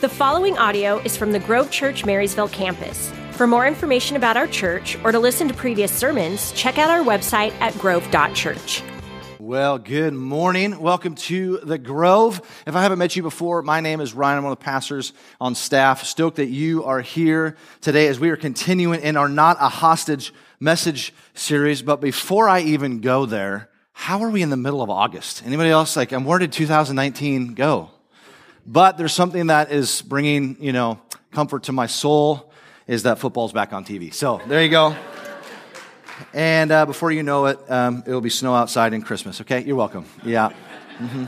The following audio is from the Grove Church Marysville campus. For more information about our church or to listen to previous sermons, check out our website at grove.church. Well, good morning. Welcome to the Grove. If I haven't met you before, my name is Ryan. I'm one of the pastors on staff. Stoked that you are here today as we are continuing in our Not a Hostage message series. But before I even go there, how are we in the middle of August? Anybody else like, and where did 2019 go? But there's something that is bringing, you know, comfort to my soul is that football's back on TV. So there you go. And uh, before you know it, um, it'll be snow outside in Christmas. Okay, you're welcome. Yeah. Mm-hmm.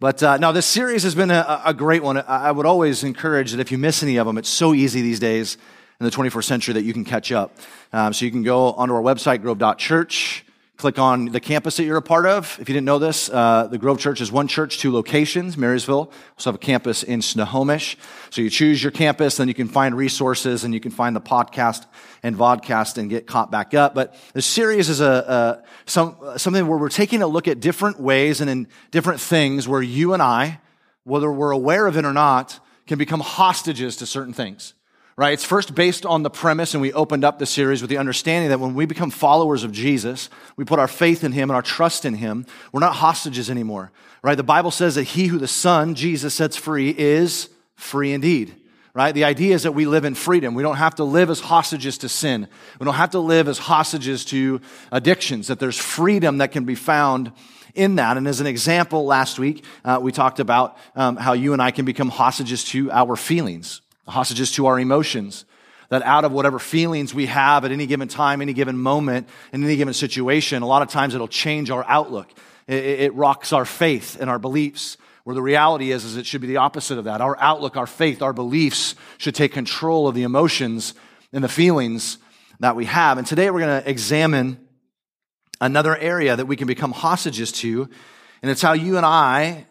But uh, this series has been a, a, great one. I would always encourage that if you miss any of them, it's so easy these days in the 21st century that you can catch up. Um, so you can go onto our website, grove.church. Click on the campus that you're a part of. If you didn't know this, uh, the Grove Church is one church, two locations, Marysville. We also have a campus in Snohomish. So you choose your campus, then you can find resources and you can find the podcast and vodcast and get caught back up. But the series is a, a some, something where we're taking a look at different ways and in different things where you and I, whether we're aware of it or not, can become hostages to certain things right? It's first based on the premise, and we opened up the series with the understanding that when we become followers of Jesus, we put our faith in Him and our trust in Him, we're not hostages anymore, right? The Bible says that He who the Son, Jesus, sets free is free indeed. Right? The idea is that we live in freedom. We don't have to live as hostages to sin. We don't have to live as hostages to addictions, that there's freedom that can be found in that. And as an example, last week, uh, we talked about um, how you and I can become hostages to our feelings, hostages to our emotions. That out of whatever feelings we have at any given time, any given moment, in any given situation, a lot of times it'll change our outlook. It, it rocks our faith and our beliefs. Where the reality is, is it should be the opposite of that. Our outlook, our faith, our beliefs should take control of the emotions and the feelings that we have. And today we're going to examine another area that we can become hostages to, and it's how you and I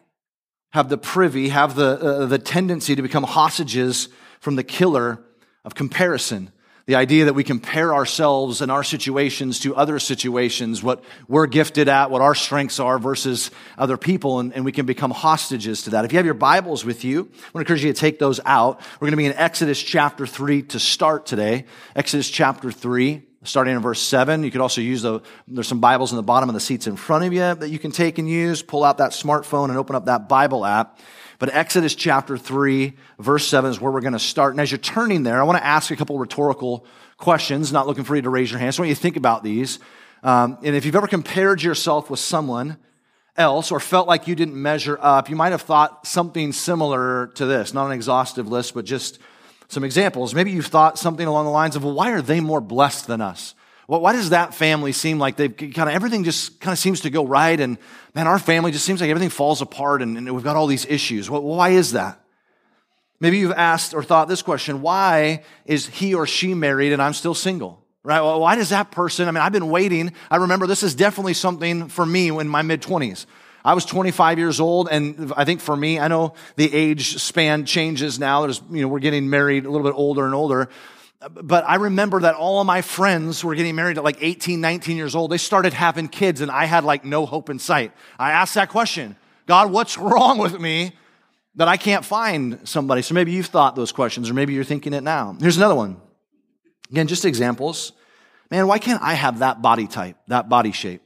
have the privy, have the, uh, the tendency to become hostages from the killer of comparison. The idea that we compare ourselves and our situations to other situations, what we're gifted at, what our strengths are versus other people, and, and we can become hostages to that. If you have your Bibles with you, I want to encourage you to take those out. We're going to be in Exodus chapter 3 to start today. Exodus chapter 3 starting in verse 7. You could also use the, there's some Bibles in the bottom of the seats in front of you that you can take and use. Pull out that smartphone and open up that Bible app. But Exodus chapter 3, verse 7 is where we're going to start. And as you're turning there, I want to ask a couple rhetorical questions, not looking for you to raise your hands. So I want you to think about these. Um, and if you've ever compared yourself with someone else or felt like you didn't measure up, you might have thought something similar to this. Not an exhaustive list, but just some examples. Maybe you've thought something along the lines of, well, why are they more blessed than us? Well, why does that family seem like they've kind of everything just kind of seems to go right? And man, our family just seems like everything falls apart and, and we've got all these issues. Well, why is that? Maybe you've asked or thought this question why is he or she married and I'm still single? Right? Well, why does that person? I mean, I've been waiting. I remember this is definitely something for me in my mid 20s. I was 25 years old, and I think for me, I know the age span changes now. There's, you know, we're getting married a little bit older and older. But I remember that all of my friends were getting married at like 18, 19 years old. They started having kids, and I had like no hope in sight. I asked that question God, what's wrong with me that I can't find somebody? So maybe you've thought those questions, or maybe you're thinking it now. Here's another one. Again, just examples. Man, why can't I have that body type, that body shape?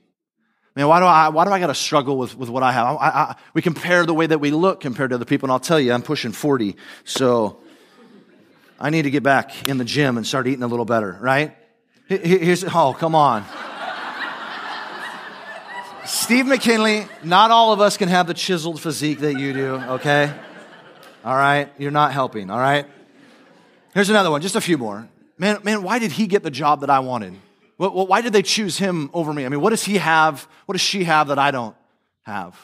Man, why do I, why do I got to struggle with, with what I have? I, I, we compare the way that we look compared to other people, and I'll tell you, I'm pushing 40, so I need to get back in the gym and start eating a little better, right? Here's, oh, come on. Steve McKinley, not all of us can have the chiseled physique that you do, okay? All right? You're not helping, all right? Here's another one, just a few more. Man, man, why did he get the job that I wanted? Well, why did they choose him over me? I mean, what does he have? What does she have that I don't have?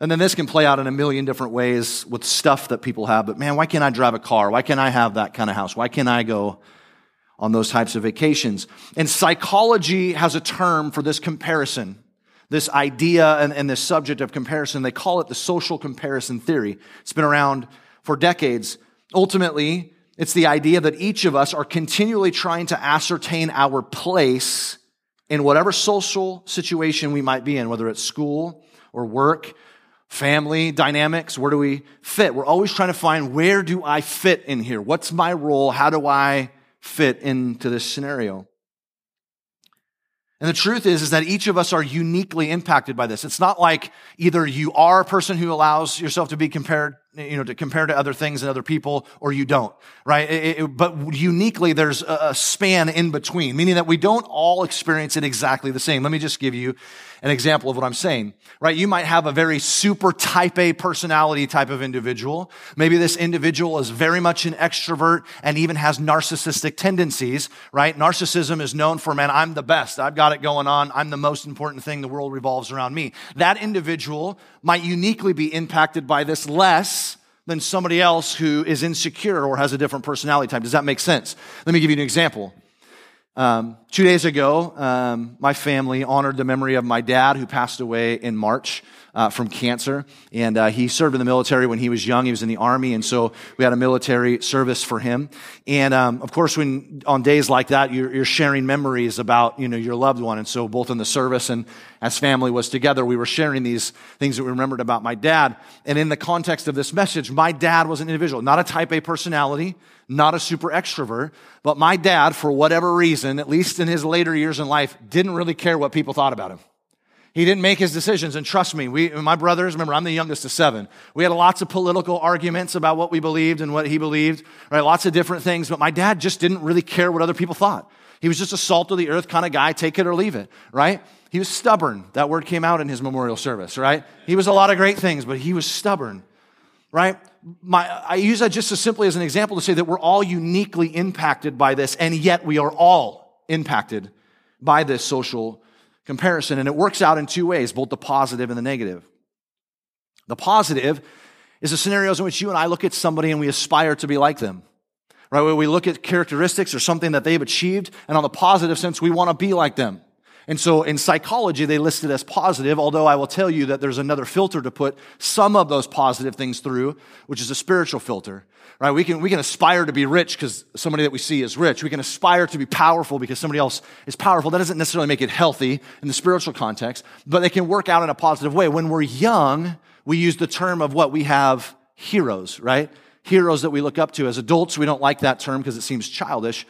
And then this can play out in a million different ways with stuff that people have. But man, why can't I drive a car? Why can't I have that kind of house? Why can't I go on those types of vacations? And psychology has a term for this comparison, this idea and, and this subject of comparison. They call it the social comparison theory. It's been around for decades. Ultimately, it's the idea that each of us are continually trying to ascertain our place in whatever social situation we might be in, whether it's school or work, family dynamics. Where do we fit? We're always trying to find where do I fit in here? What's my role? How do I fit into this scenario? And the truth is, is that each of us are uniquely impacted by this. It's not like either you are a person who allows yourself to be compared, you know, to compare to other things and other people, or you don't, right? It, it, but uniquely, there's a span in between, meaning that we don't all experience it exactly the same. Let me just give you an example of what I'm saying, right? You might have a very super type A personality type of individual. Maybe this individual is very much an extrovert and even has narcissistic tendencies, right? Narcissism is known for, man, I'm the best. I've got it going on. I'm the most important thing. The world revolves around me. That individual might uniquely be impacted by this less than somebody else who is insecure or has a different personality type. Does that make sense? Let me give you an example. Um, two days ago, um, my family honored the memory of my dad who passed away in March uh, from cancer. And uh, he served in the military when he was young. He was in the army. And so we had a military service for him. And um, of course, when on days like that, you're, you're, sharing memories about you know, your loved one. And so both in the service and as family was together, we were sharing these things that we remembered about my dad. And in the context of this message, my dad was an individual, not a type A personality not a super extrovert, but my dad, for whatever reason, at least in his later years in life, didn't really care what people thought about him. He didn't make his decisions. And trust me, we, my brothers, remember, I'm the youngest of seven. We had lots of political arguments about what we believed and what he believed, right? Lots of different things. But my dad just didn't really care what other people thought. He was just a salt of the earth kind of guy, take it or leave it, right? He was stubborn. That word came out in his memorial service, right? He was a lot of great things, but he was stubborn, right? my, I use that just as simply as an example to say that we're all uniquely impacted by this, and yet we are all impacted by this social comparison. And it works out in two ways, both the positive and the negative. The positive is the scenarios in which you and I look at somebody and we aspire to be like them. Right? Where we look at characteristics or something that they've achieved, and on the positive sense, we want to be like them. And so in psychology, they list it as positive, although I will tell you that there's another filter to put some of those positive things through, which is a spiritual filter. Right? We can, we can aspire to be rich because somebody that we see is rich. We can aspire to be powerful because somebody else is powerful. That doesn't necessarily make it healthy in the spiritual context, but they can work out in a positive way. When we're young, we use the term of what we have heroes, right? Heroes that we look up to. As adults, we don't like that term because it seems childish.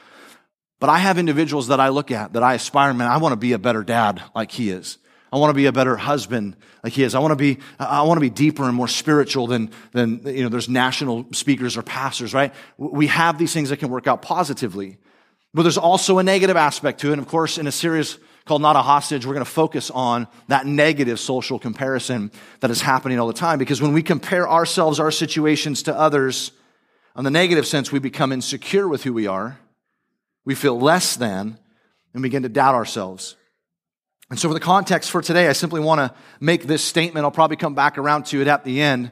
But I have individuals that I look at that I aspire, man, I want to be a better dad like he is. I want to be a better husband like he is. I want to be, I want to be deeper and more spiritual than, than, you know, there's national speakers or pastors, right? We have these things that can work out positively. But there's also a negative aspect to it. And of course, in a series called Not a Hostage, we're going to focus on that negative social comparison that is happening all the time. Because when we compare ourselves, our situations to others, on the negative sense, we become insecure with who we are we feel less than and begin to doubt ourselves. And so, for the context for today, I simply want to make this statement. I'll probably come back around to it at the end.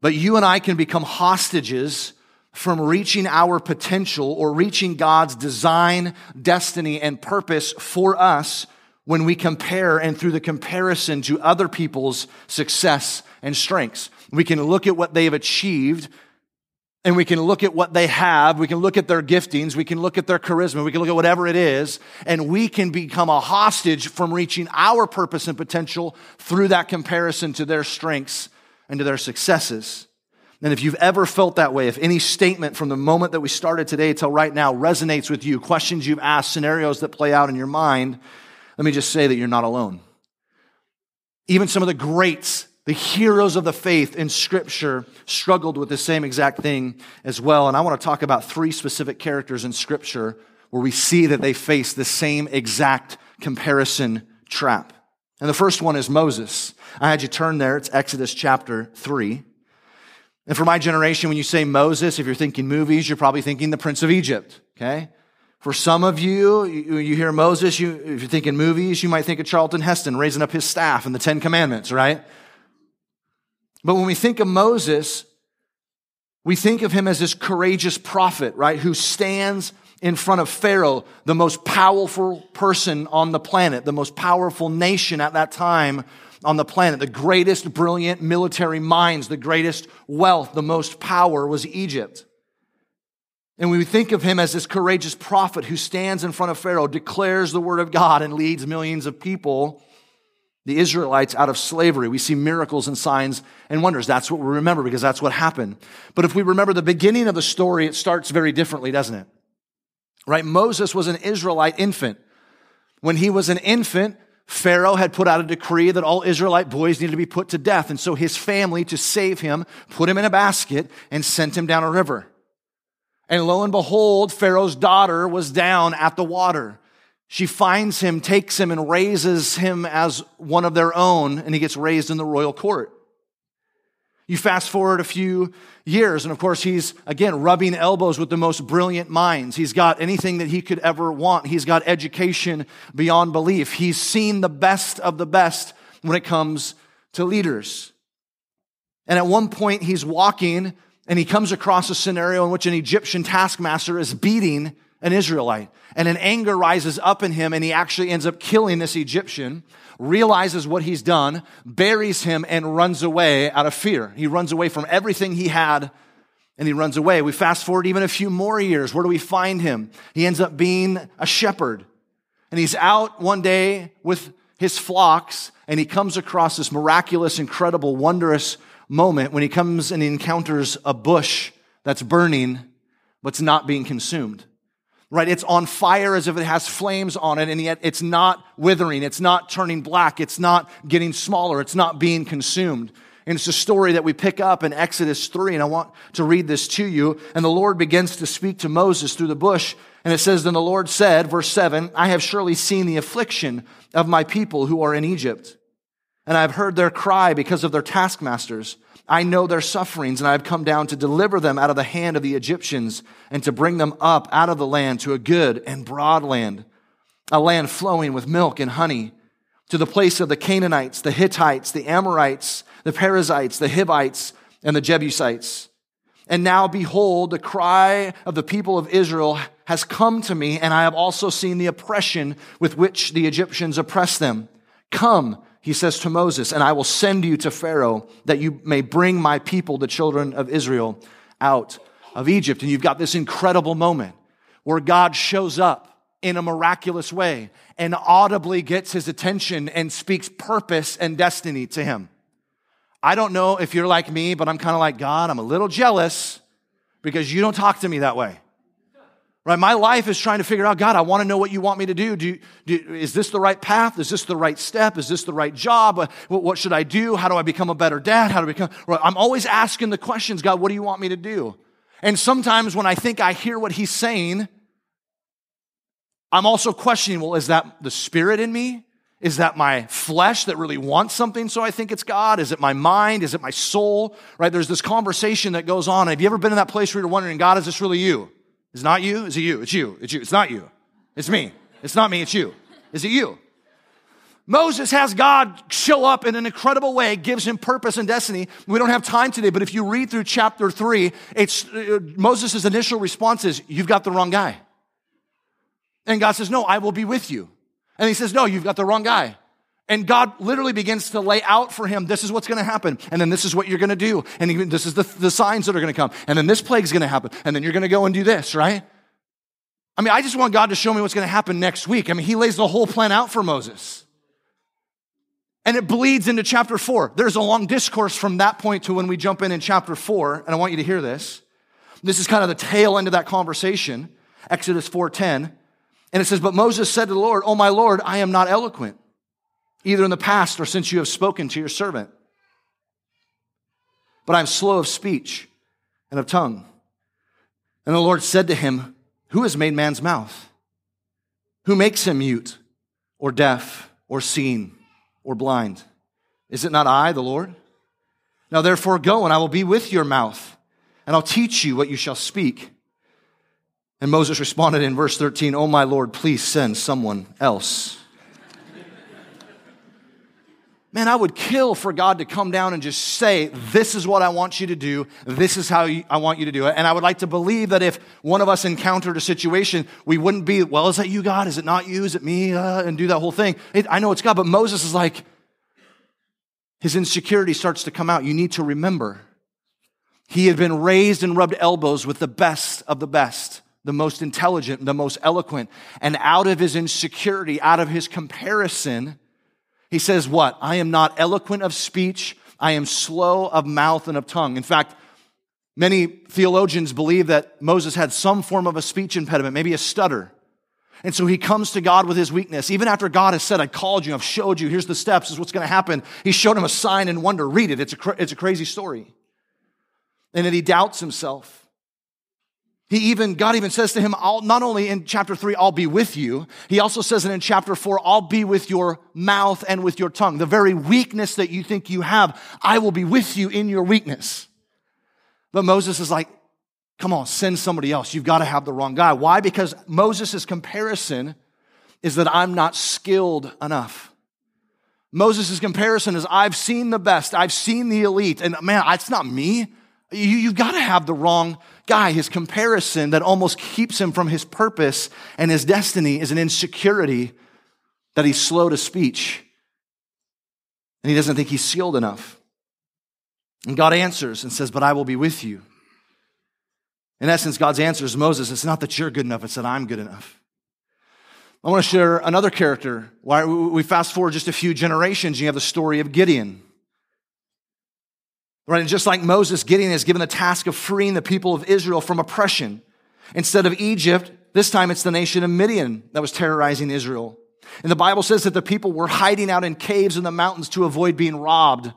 But you and I can become hostages from reaching our potential or reaching God's design, destiny, and purpose for us when we compare and through the comparison to other people's success and strengths. We can look at what they have achieved and we can look at what they have. We can look at their giftings. We can look at their charisma. We can look at whatever it is. And we can become a hostage from reaching our purpose and potential through that comparison to their strengths and to their successes. And if you've ever felt that way, if any statement from the moment that we started today till right now resonates with you, questions you've asked, scenarios that play out in your mind, let me just say that you're not alone. Even some of the greats the heroes of the faith in Scripture struggled with the same exact thing as well. And I want to talk about three specific characters in Scripture where we see that they face the same exact comparison trap. And the first one is Moses. I had you turn there. It's Exodus chapter 3. And for my generation, when you say Moses, if you're thinking movies, you're probably thinking the Prince of Egypt, okay? For some of you, you hear Moses, you, if you're thinking movies, you might think of Charlton Heston raising up his staff and the Ten Commandments, right? But when we think of Moses, we think of him as this courageous prophet, right? Who stands in front of Pharaoh, the most powerful person on the planet, the most powerful nation at that time on the planet, the greatest brilliant military minds, the greatest wealth, the most power was Egypt. And we think of him as this courageous prophet who stands in front of Pharaoh, declares the word of God, and leads millions of people the Israelites out of slavery. We see miracles and signs and wonders. That's what we remember because that's what happened. But if we remember the beginning of the story, it starts very differently, doesn't it? Right? Moses was an Israelite infant. When he was an infant, Pharaoh had put out a decree that all Israelite boys needed to be put to death. And so his family, to save him, put him in a basket and sent him down a river. And lo and behold, Pharaoh's daughter was down at the water. She finds him, takes him, and raises him as one of their own, and he gets raised in the royal court. You fast forward a few years, and of course, he's again rubbing elbows with the most brilliant minds. He's got anything that he could ever want. He's got education beyond belief. He's seen the best of the best when it comes to leaders. And at one point, he's walking and he comes across a scenario in which an Egyptian taskmaster is beating an Israelite. And an anger rises up in him, and he actually ends up killing this Egyptian, realizes what he's done, buries him, and runs away out of fear. He runs away from everything he had, and he runs away. We fast forward even a few more years. Where do we find him? He ends up being a shepherd. And he's out one day with his flocks, and he comes across this miraculous, incredible, wondrous moment when he comes and he encounters a bush that's burning, but's not being consumed right? It's on fire as if it has flames on it, and yet it's not withering. It's not turning black. It's not getting smaller. It's not being consumed. And it's a story that we pick up in Exodus 3, and I want to read this to you. And the Lord begins to speak to Moses through the bush. And it says, Then the Lord said, verse 7, I have surely seen the affliction of my people who are in Egypt. And I have heard their cry because of their taskmasters. I know their sufferings, and I have come down to deliver them out of the hand of the Egyptians and to bring them up out of the land to a good and broad land, a land flowing with milk and honey, to the place of the Canaanites, the Hittites, the Amorites, the Perizzites, the Hivites, and the Jebusites. And now behold, the cry of the people of Israel has come to me, and I have also seen the oppression with which the Egyptians oppress them. Come, he says to Moses, and I will send you to Pharaoh that you may bring my people, the children of Israel, out of Egypt. And you've got this incredible moment where God shows up in a miraculous way and audibly gets his attention and speaks purpose and destiny to him. I don't know if you're like me, but I'm kind of like God. I'm a little jealous because you don't talk to me that way. Right? My life is trying to figure out, God, I want to know what you want me to do. do, do is this the right path? Is this the right step? Is this the right job? Uh, what, what should I do? How do I become a better dad? How do I become, right? I'm always asking the questions, God, what do you want me to do? And sometimes when I think I hear what he's saying, I'm also questioning, well, is that the spirit in me? Is that my flesh that really wants something so I think it's God? Is it my mind? Is it my soul? Right? There's this conversation that goes on. Have you ever been in that place where you're wondering, God, is this really you? Is it not you? Is it you? It's you. It's you. It's not you. It's me. It's not me. It's you. Is it you? Moses has God show up in an incredible way, gives him purpose and destiny. We don't have time today, but if you read through chapter three, it's uh, Moses' initial response is, You've got the wrong guy. And God says, No, I will be with you. And he says, No, you've got the wrong guy. And God literally begins to lay out for him, this is what's going to happen. And then this is what you're going to do. And this is the, the signs that are going to come. And then this plague's going to happen. And then you're going to go and do this, right? I mean, I just want God to show me what's going to happen next week. I mean, he lays the whole plan out for Moses. And it bleeds into chapter four. There's a long discourse from that point to when we jump in in chapter four. And I want you to hear this. This is kind of the tail end of that conversation. Exodus 4.10. And it says, But Moses said to the Lord, Oh, my Lord, I am not eloquent either in the past or since you have spoken to your servant. But I'm slow of speech and of tongue. And the Lord said to him, Who has made man's mouth? Who makes him mute or deaf or seen or blind? Is it not I, the Lord? Now therefore go, and I will be with your mouth, and I'll teach you what you shall speak. And Moses responded in verse 13, Oh my Lord, please send someone else. Man, I would kill for God to come down and just say, This is what I want you to do. This is how I want you to do it. And I would like to believe that if one of us encountered a situation, we wouldn't be, Well, is that you, God? Is it not you? Is it me? Uh, and do that whole thing. It, I know it's God, but Moses is like, his insecurity starts to come out. You need to remember. He had been raised and rubbed elbows with the best of the best, the most intelligent, the most eloquent. And out of his insecurity, out of his comparison, He says, What? I am not eloquent of speech, I am slow of mouth and of tongue. In fact, many theologians believe that Moses had some form of a speech impediment, maybe a stutter. And so he comes to God with his weakness. Even after God has said, I called you, I've showed you, here's the steps, is what's going to happen. He showed him a sign and wonder. Read it. It's a, it's a crazy story. And then he doubts himself. He even, God even says to him, I'll, not only in chapter three, I'll be with you, he also says it in chapter four, I'll be with your mouth and with your tongue. The very weakness that you think you have, I will be with you in your weakness. But Moses is like, Come on, send somebody else. You've got to have the wrong guy. Why? Because Moses' comparison is that I'm not skilled enough. Moses' comparison is I've seen the best, I've seen the elite, and man, it's not me. You, have got to have the wrong guy. His comparison that almost keeps him from his purpose and his destiny is an insecurity that he's slow to speech and he doesn't think he's skilled enough. And God answers and says, But I will be with you. In essence, God's answer is Moses, it's not that you're good enough, it's that I'm good enough. I want to share another character. Why we fast forward just a few generations, you have the story of Gideon. Right? And just like Moses, Gideon is given the task of freeing the people of Israel from oppression. Instead of Egypt, this time it's the nation of Midian that was terrorizing Israel. And the Bible says that the people were hiding out in caves in the mountains to avoid being robbed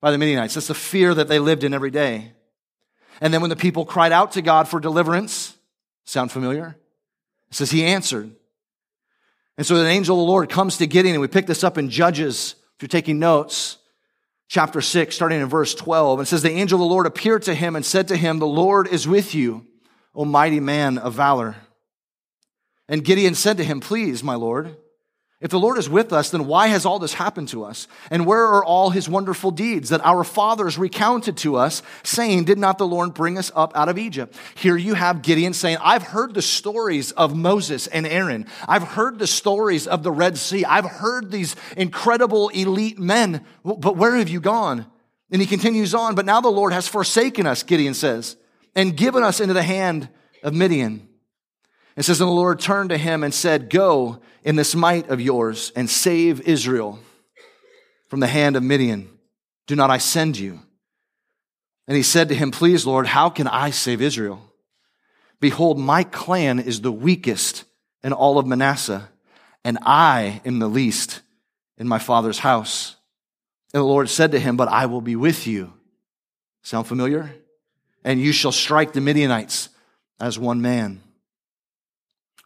by the Midianites. That's the fear that they lived in every day. And then when the people cried out to God for deliverance, sound familiar? It says he answered. And so an angel of the Lord comes to Gideon, and we pick this up in Judges, if you're taking notes, chapter 6, starting in verse 12. It says, The angel of the Lord appeared to him and said to him, The Lord is with you, O mighty man of valor. And Gideon said to him, Please, my Lord, if the Lord is with us, then why has all this happened to us? And where are all his wonderful deeds that our fathers recounted to us, saying, Did not the Lord bring us up out of Egypt? Here you have Gideon saying, I've heard the stories of Moses and Aaron. I've heard the stories of the Red Sea. I've heard these incredible elite men, but where have you gone? And he continues on, but now the Lord has forsaken us, Gideon says, and given us into the hand of Midian. It says, And the Lord turned to him and said, Go in this might of yours and save Israel from the hand of Midian. Do not I send you? And he said to him, Please, Lord, how can I save Israel? Behold, my clan is the weakest in all of Manasseh, and I am the least in my father's house. And the Lord said to him, But I will be with you. Sound familiar? And you shall strike the Midianites as one man.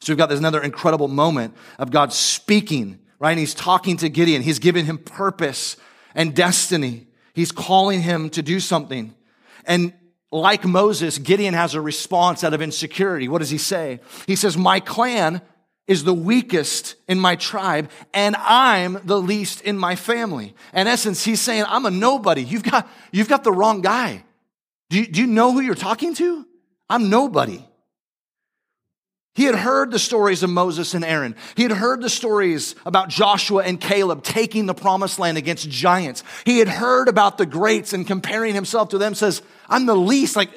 So we've got this another incredible moment of God speaking, right? And he's talking to Gideon. He's giving him purpose and destiny. He's calling him to do something. And like Moses, Gideon has a response out of insecurity. What does he say? He says, my clan is the weakest in my tribe and I'm the least in my family. In essence, he's saying, I'm a nobody. You've got, you've got the wrong guy. Do you, do you know who you're talking to? I'm nobody. He had heard the stories of Moses and Aaron. He had heard the stories about Joshua and Caleb taking the promised land against giants. He had heard about the greats and comparing himself to them says, I'm the least. Like,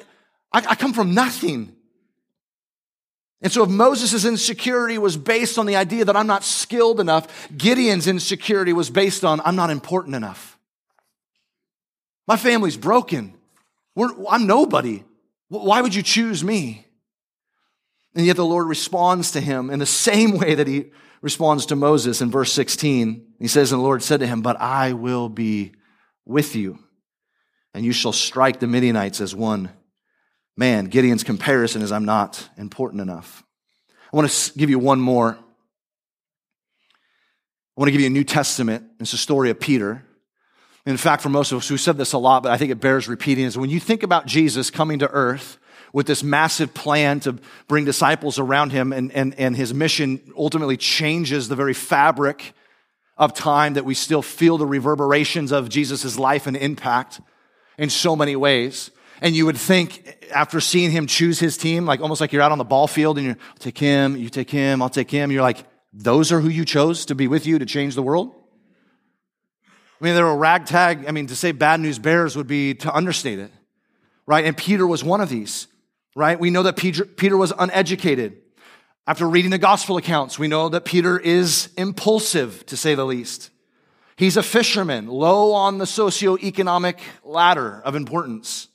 I, I come from nothing. And so if Moses' insecurity was based on the idea that I'm not skilled enough, Gideon's insecurity was based on I'm not important enough. My family's broken. We're, I'm nobody. Why would you choose me? And yet the Lord responds to him in the same way that he responds to Moses in verse 16. He says, And the Lord said to him, But I will be with you, and you shall strike the Midianites as one man. Gideon's comparison is, I'm not important enough. I want to give you one more. I want to give you a New Testament. It's a story of Peter. In fact, for most of us, we've said this a lot, but I think it bears repeating, is when you think about Jesus coming to earth, with this massive plan to bring disciples around him, and, and, and his mission ultimately changes the very fabric of time that we still feel the reverberations of Jesus' life and impact in so many ways. And you would think after seeing him choose his team, like almost like you're out on the ball field and you take him, you take him, I'll take him. You're like, those are who you chose to be with you to change the world? I mean, they're a ragtag. I mean, to say bad news bears would be to understate it, right? And Peter was one of these right? We know that Peter, Peter was uneducated. After reading the gospel accounts, we know that Peter is impulsive, to say the least. He's a fisherman, low on the socioeconomic ladder of importance.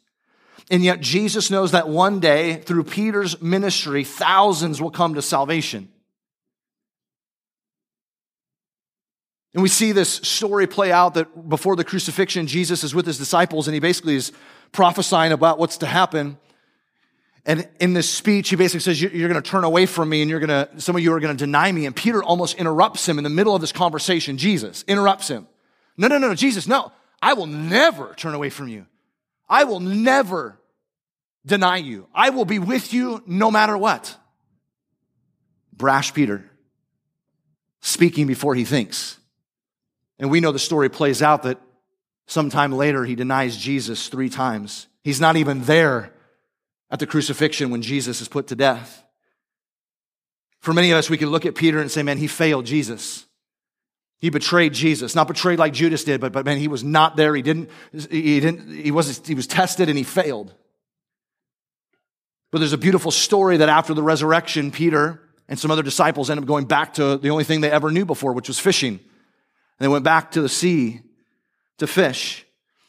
And yet Jesus knows that one day, through Peter's ministry, thousands will come to salvation. And we see this story play out that before the crucifixion, Jesus is with his disciples and he basically is prophesying about what's to happen. And in this speech, he basically says, You're going to turn away from me and you're going to, some of you are going to deny me. And Peter almost interrupts him in the middle of this conversation. Jesus interrupts him. No, no, no, no, Jesus, no. I will never turn away from you. I will never deny you. I will be with you no matter what. Brash Peter, speaking before he thinks. And we know the story plays out that sometime later he denies Jesus three times. He's not even there at the crucifixion when Jesus is put to death. For many of us, we can look at Peter and say, man, he failed Jesus. He betrayed Jesus, not betrayed like Judas did, but, but man, he was not there. He didn't, he didn't, he was, he was tested and he failed. But there's a beautiful story that after the resurrection, Peter and some other disciples end up going back to the only thing they ever knew before, which was fishing. And they went back to the sea to fish.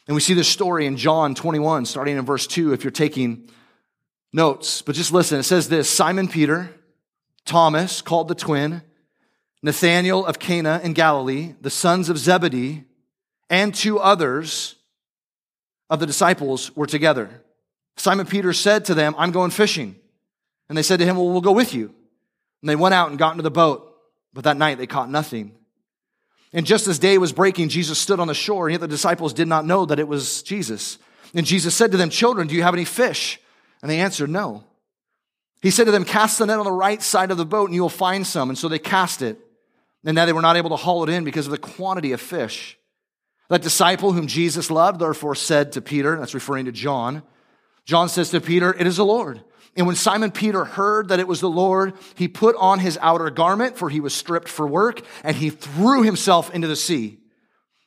And we see this story in John 21, starting in verse 2, if you're taking notes. But just listen. It says this Simon Peter, Thomas, called the twin, Nathanael of Cana in Galilee, the sons of Zebedee, and two others of the disciples were together. Simon Peter said to them, I'm going fishing. And they said to him, Well, we'll go with you. And they went out and got into the boat, but that night they caught nothing. And just as day was breaking, Jesus stood on the shore, and yet the disciples did not know that it was Jesus. And Jesus said to them, Children, do you have any fish? And they answered, No. He said to them, Cast the net on the right side of the boat, and you will find some. And so they cast it. And now they were not able to haul it in because of the quantity of fish. That disciple whom Jesus loved, therefore, said to Peter, that's referring to John, John says to Peter, It is the Lord. And when Simon Peter heard that it was the Lord, he put on his outer garment, for he was stripped for work, and he threw himself into the sea.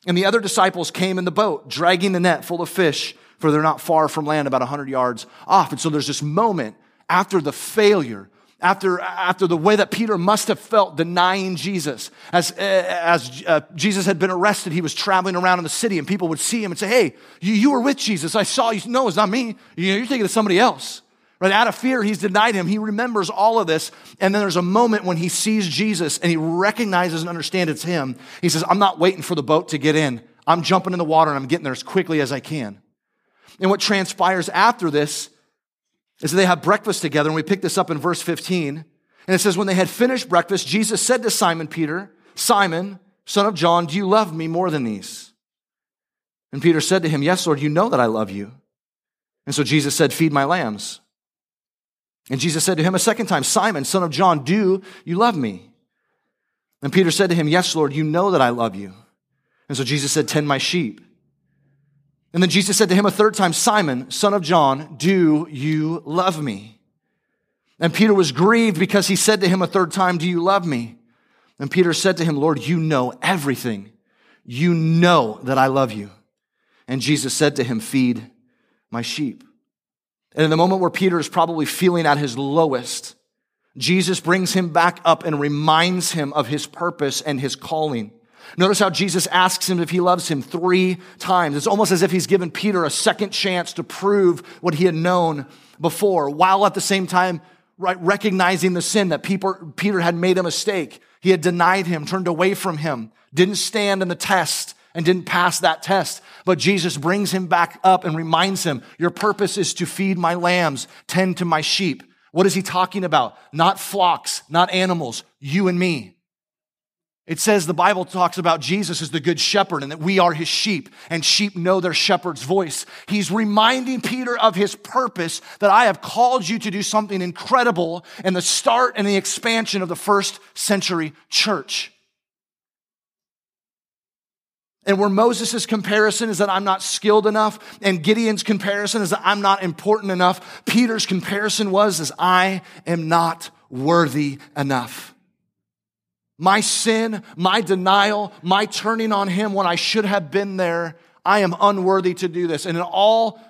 And the other disciples came in the boat, dragging the net full of fish, for they're not far from land, about 100 yards off. And so there's this moment after the failure after, after the way that Peter must have felt denying Jesus. As, as uh, Jesus had been arrested, he was traveling around in the city and people would see him and say, Hey, you, you were with Jesus. I saw you. No, it's not me. You're thinking of somebody else. Right? Out of fear, he's denied him. He remembers all of this. And then there's a moment when he sees Jesus and he recognizes and understands it's him. He says, I'm not waiting for the boat to get in. I'm jumping in the water and I'm getting there as quickly as I can. And what transpires after this is that they have breakfast together, and we pick this up in verse 15. And it says, When they had finished breakfast, Jesus said to Simon Peter, Simon, son of John, do you love me more than these? And Peter said to him, Yes, Lord, you know that I love you. And so Jesus said, Feed my lambs. And Jesus said to him a second time, Simon, son of John, do you love me? And Peter said to him, Yes, Lord, you know that I love you. And so Jesus said, Tend my sheep. And then Jesus said to him a third time, Simon, son of John, do you love me? And Peter was grieved because he said to him a third time, Do you love me? And Peter said to him, Lord, you know everything. You know that I love you. And Jesus said to him, Feed my sheep. And in the moment where Peter is probably feeling at his lowest, Jesus brings him back up and reminds him of his purpose and his calling. Notice how Jesus asks him if he loves him three times. It's almost as if he's given Peter a second chance to prove what he had known before, while at the same time right, recognizing the sin that Peter had made a mistake. He had denied him, turned away from him, didn't stand in the test, and didn't pass that test. But Jesus brings him back up and reminds him, Your purpose is to feed my lambs, tend to my sheep. What is he talking about? Not flocks, not animals, you and me. It says the Bible talks about Jesus as the good shepherd and that we are his sheep and sheep know their shepherd's voice. He's reminding Peter of his purpose that I have called you to do something incredible in the start and the expansion of the first century church. And where Moses' comparison is that I'm not skilled enough, and Gideon's comparison is that I'm not important enough, Peter's comparison was as I am not worthy enough. My sin, my denial, my turning on him when I should have been there, I am unworthy to do this. And in all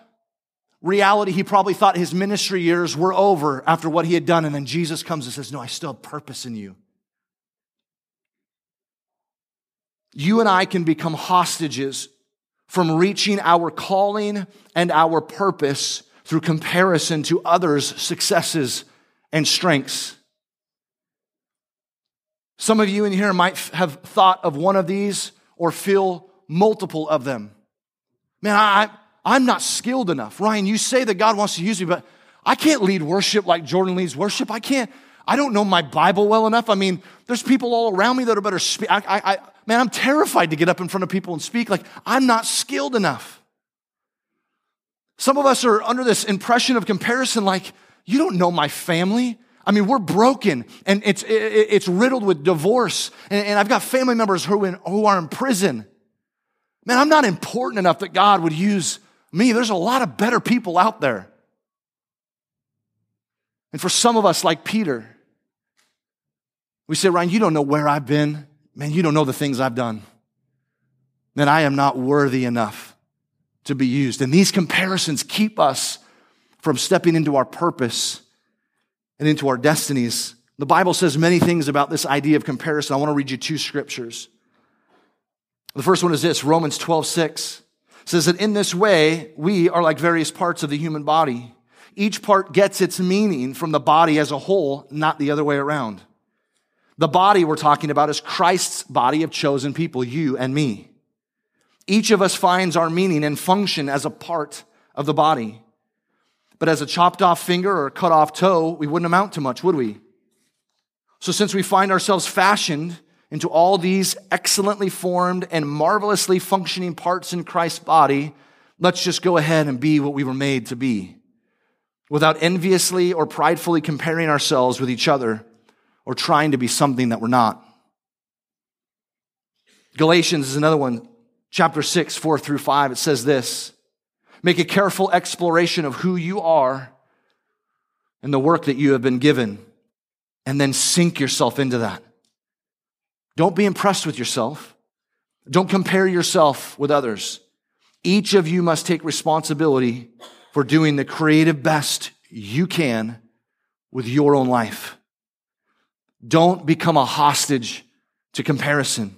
reality, he probably thought his ministry years were over after what he had done. And then Jesus comes and says, No, I still have purpose in you. you and I can become hostages from reaching our calling and our purpose through comparison to others' successes and strengths. Some of you in here might have thought of one of these or feel multiple of them. Man, I, I'm not skilled enough. Ryan, you say that God wants to use me, but I can't lead worship like Jordan leads worship. I can't, I don't know my Bible well enough. I mean, there's people all around me that are better speak. I, I, I, man, I'm terrified to get up in front of people and speak. Like, I'm not skilled enough. Some of us are under this impression of comparison, like, you don't know my family. I mean, we're broken and it's, it's riddled with divorce. And, I've got family members who, in, who are in prison. Man, I'm not important enough that God would use me. There's a lot of better people out there. And for some of us, like Peter, we say, Ryan, you don't know where I've been. Man, you don't know the things I've done. Man, I am not worthy enough to be used. And these comparisons keep us from stepping into our purpose and into our destinies. The Bible says many things about this idea of comparison. I want to read you two scriptures. The first one is this Romans 12, 6 says that in this way, we are like various parts of the human body. Each part gets its meaning from the body as a whole, not the other way around. The body we're talking about is Christ's body of chosen people, you and me. Each of us finds our meaning and function as a part of the body. But as a chopped off finger or a cut off toe, we wouldn't amount to much, would we? So since we find ourselves fashioned into all these excellently formed and marvelously functioning parts in Christ's body, let's just go ahead and be what we were made to be without enviously or pridefully comparing ourselves with each other or trying to be something that we're not. Galatians is another one, chapter 6, 4 through 5. It says this Make a careful exploration of who you are and the work that you have been given, and then sink yourself into that. Don't be impressed with yourself. Don't compare yourself with others. Each of you must take responsibility for doing the creative best you can with your own life. Don't become a hostage to comparison.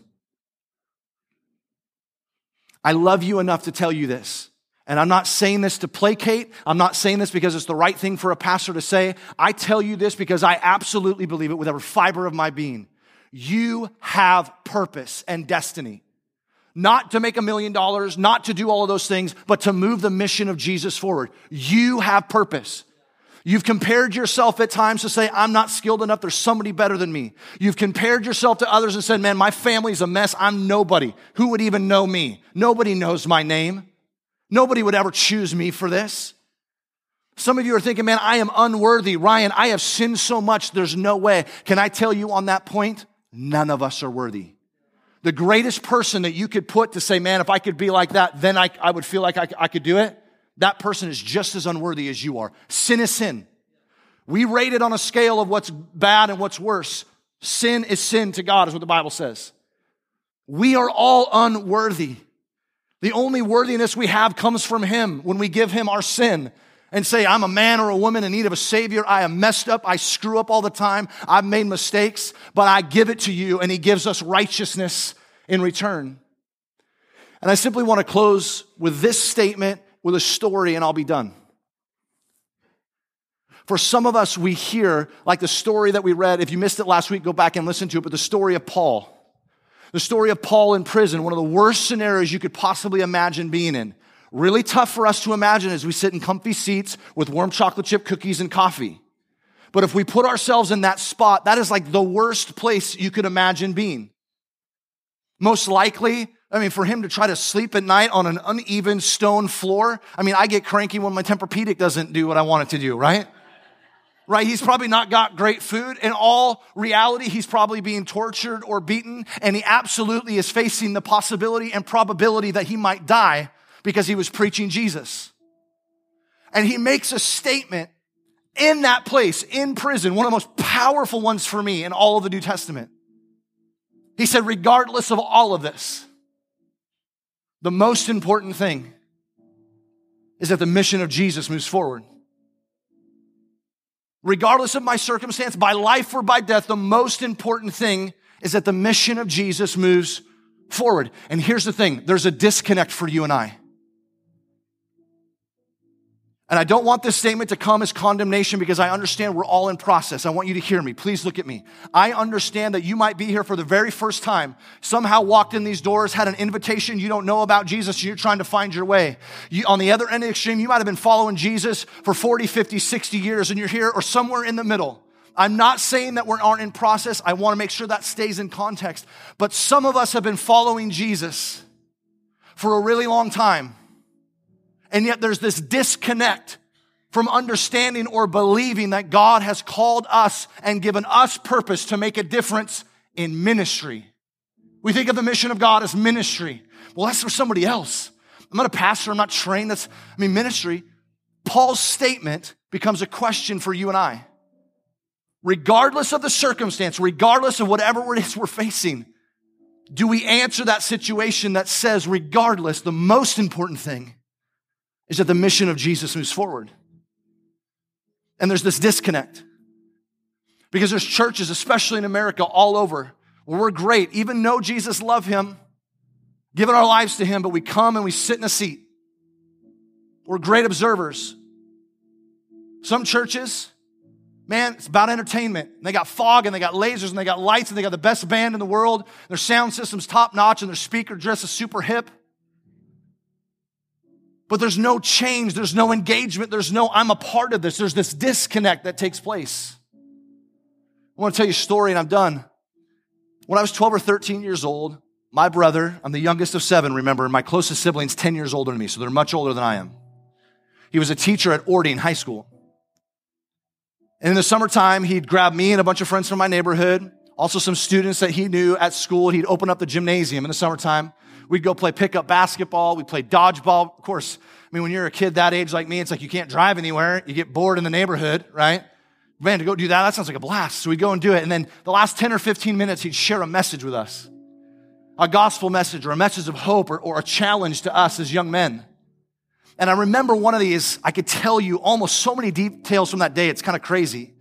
I love you enough to tell you this. And I'm not saying this to placate. I'm not saying this because it's the right thing for a pastor to say. I tell you this because I absolutely believe it with every fiber of my being. You have purpose and destiny. Not to make a million dollars, not to do all of those things, but to move the mission of Jesus forward. You have purpose. You've compared yourself at times to say, I'm not skilled enough. There's somebody better than me. You've compared yourself to others and said, man, my family's a mess. I'm nobody. Who would even know me? Nobody knows my name. Nobody would ever choose me for this. Some of you are thinking, man, I am unworthy. Ryan, I have sinned so much, there's no way. Can I tell you on that point? None of us are worthy. The greatest person that you could put to say, man, if I could be like that, then I, I would feel like I, I could do it. That person is just as unworthy as you are. Sin is sin. We rate it on a scale of what's bad and what's worse. Sin is sin to God, is what the Bible says. We are all unworthy. The only worthiness we have comes from Him when we give Him our sin and say, I'm a man or a woman in need of a Savior. I am messed up. I screw up all the time. I've made mistakes, but I give it to you, and He gives us righteousness in return. And I simply want to close with this statement, with a story, and I'll be done. For some of us, we hear, like the story that we read. If you missed it last week, go back and listen to it, but the story of Paul. The story of Paul in prison, one of the worst scenarios you could possibly imagine being in. Really tough for us to imagine as we sit in comfy seats with warm chocolate chip cookies and coffee. But if we put ourselves in that spot, that is like the worst place you could imagine being. Most likely, I mean, for him to try to sleep at night on an uneven stone floor, I mean, I get cranky when my Tempur-Pedic doesn't do what I want it to do, right? Right? He's probably not got great food. In all reality, he's probably being tortured or beaten, and he absolutely is facing the possibility and probability that he might die because he was preaching Jesus. And he makes a statement in that place, in prison, one of the most powerful ones for me in all of the New Testament. He said, regardless of all of this, the most important thing is that the mission of Jesus moves forward. Regardless of my circumstance, by life or by death, the most important thing is that the mission of Jesus moves forward. And here's the thing there's a disconnect for you and I. And I don't want this statement to come as condemnation because I understand we're all in process. I want you to hear me. Please look at me. I understand that you might be here for the very first time, somehow walked in these doors, had an invitation you don't know about Jesus, you're trying to find your way. You, on the other end of the extreme, you might have been following Jesus for 40, 50, 60 years, and you're here or somewhere in the middle. I'm not saying that we aren't in process. I want to make sure that stays in context. But some of us have been following Jesus for a really long time. And yet there's this disconnect from understanding or believing that God has called us and given us purpose to make a difference in ministry. We think of the mission of God as ministry. Well, that's for somebody else. I'm not a pastor. I'm not trained. That's, I mean, ministry. Paul's statement becomes a question for you and I. Regardless of the circumstance, regardless of whatever it is we're facing, do we answer that situation that says, regardless, the most important thing is that the mission of Jesus moves forward. And there's this disconnect. Because there's churches, especially in America, all over, where we're great, even know Jesus, love him, giving our lives to him, but we come and we sit in a seat. We're great observers. Some churches, man, it's about entertainment. They got fog and they got lasers and they got lights and they got the best band in the world. Their sound system's top notch and their speaker dress is super hip but there's no change, there's no engagement, there's no, I'm a part of this. There's this disconnect that takes place. I want to tell you a story and I'm done. When I was 12 or 13 years old, my brother, I'm the youngest of seven, remember, and my closest sibling's 10 years older than me, so they're much older than I am. He was a teacher at Orting High School. And in the summertime, he'd grab me and a bunch of friends from my neighborhood, also some students that he knew at school. He'd open up the gymnasium in the summertime. We'd go play pickup basketball. We'd play dodgeball. Of course, I mean, when you're a kid that age like me, it's like you can't drive anywhere. You get bored in the neighborhood, right? Man, to go do that, that sounds like a blast. So we'd go and do it. And then the last 10 or 15 minutes, he'd share a message with us a gospel message or a message of hope or, or a challenge to us as young men. And I remember one of these, I could tell you almost so many details from that day. It's kind of crazy.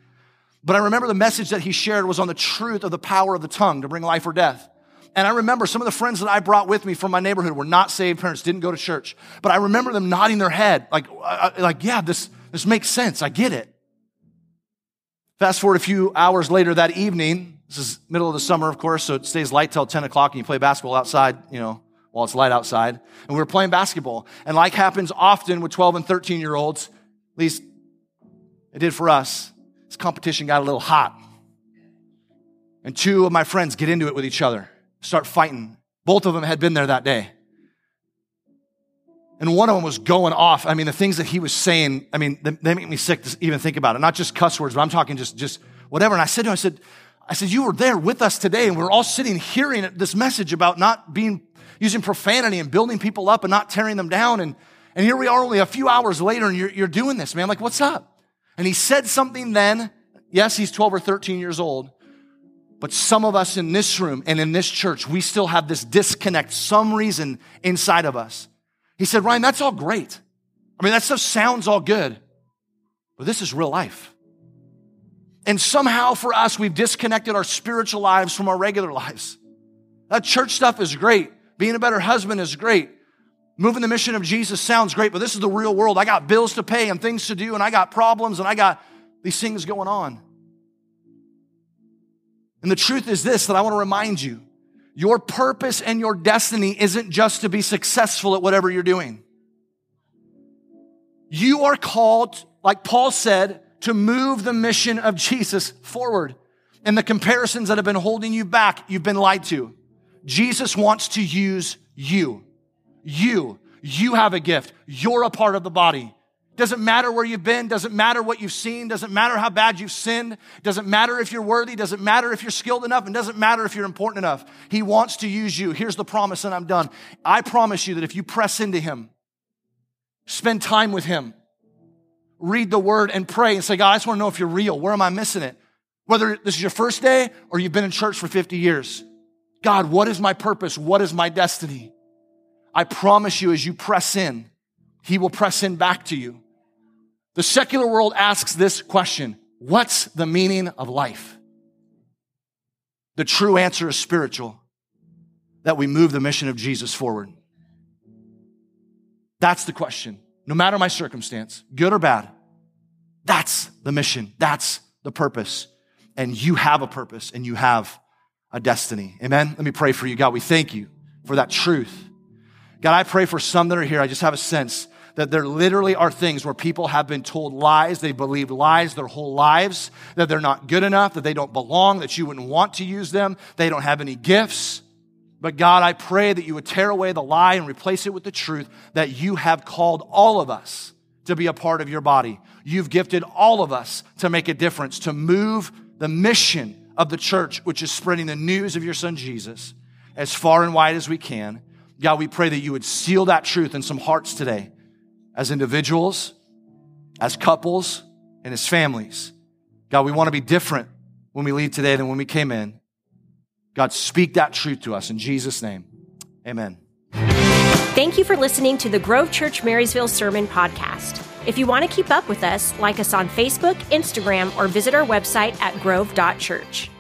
But I remember the message that he shared was on the truth of the power of the tongue to bring life or death. And I remember some of the friends that I brought with me from my neighborhood were not saved parents, didn't go to church. But I remember them nodding their head, like, uh, uh, like, yeah, this, this makes sense. I get it. Fast forward a few hours later that evening. This is middle of the summer, of course, so it stays light till 10 o'clock and you play basketball outside, you know, while it's light outside. And we were playing basketball. And like happens often with 12 and 13 year olds, at least it did for us, this competition got a little hot. And two of my friends get into it with each other start fighting. Both of them had been there that day. And one of them was going off. I mean, the things that he was saying, I mean, they, make me sick to even think about it. Not just cuss words, but I'm talking just, just whatever. And I said to him, I said, I said, you were there with us today and we are all sitting hearing this message about not being, using profanity and building people up and not tearing them down. And, and here we are only a few hours later and you're, you're doing this, man. Like, what's up? And he said something then. Yes, he's 12 or 13 years old. But some of us in this room and in this church, we still have this disconnect, some reason inside of us. He said, Ryan, that's all great. I mean, that stuff sounds all good, but this is real life. And somehow for us, we've disconnected our spiritual lives from our regular lives. That church stuff is great. Being a better husband is great. Moving the mission of Jesus sounds great, but this is the real world. I got bills to pay and things to do, and I got problems, and I got these things going on. And the truth is this that I want to remind you your purpose and your destiny isn't just to be successful at whatever you're doing. You are called, like Paul said, to move the mission of Jesus forward. And the comparisons that have been holding you back, you've been lied to. Jesus wants to use you. You. You have a gift. You're a part of the body. Doesn't matter where you've been, doesn't matter what you've seen, doesn't matter how bad you've sinned, doesn't matter if you're worthy, doesn't matter if you're skilled enough, and doesn't matter if you're important enough. He wants to use you. Here's the promise, and I'm done. I promise you that if you press into Him, spend time with Him, read the Word, and pray and say, God, I just want to know if you're real. Where am I missing it? Whether this is your first day or you've been in church for 50 years. God, what is my purpose? What is my destiny? I promise you, as you press in, He will press in back to you. The secular world asks this question What's the meaning of life? The true answer is spiritual. that we move the mission of Jesus forward? That's the question. No matter my circumstance, good or bad, that's the mission. That's the purpose. And you have a purpose and you have a destiny. Amen. Let me pray for you. God, we thank you for that truth. God, I pray for some that are here. I just have a sense that there literally are things where people have been told lies. They believed lies their whole lives, that they're not good enough, that they don't belong, that you wouldn't want to use them. They don't have any gifts. But God, I pray that you would tear away the lie and replace it with the truth that you have called all of us to be a part of your body. You've gifted all of us to make a difference, to move the mission of the church, which is spreading the news of your son Jesus as far and wide as we can. God, we pray that you would seal that truth in some hearts today as individuals, as couples, and as families. God, we want to be different when we leave today than when we came in. God, speak that truth to us in Jesus' name. Amen. Thank you for listening to the Grove Church Marysville Sermon Podcast. If you want to keep up with us, like us on Facebook, Instagram, or visit our website at grove.church.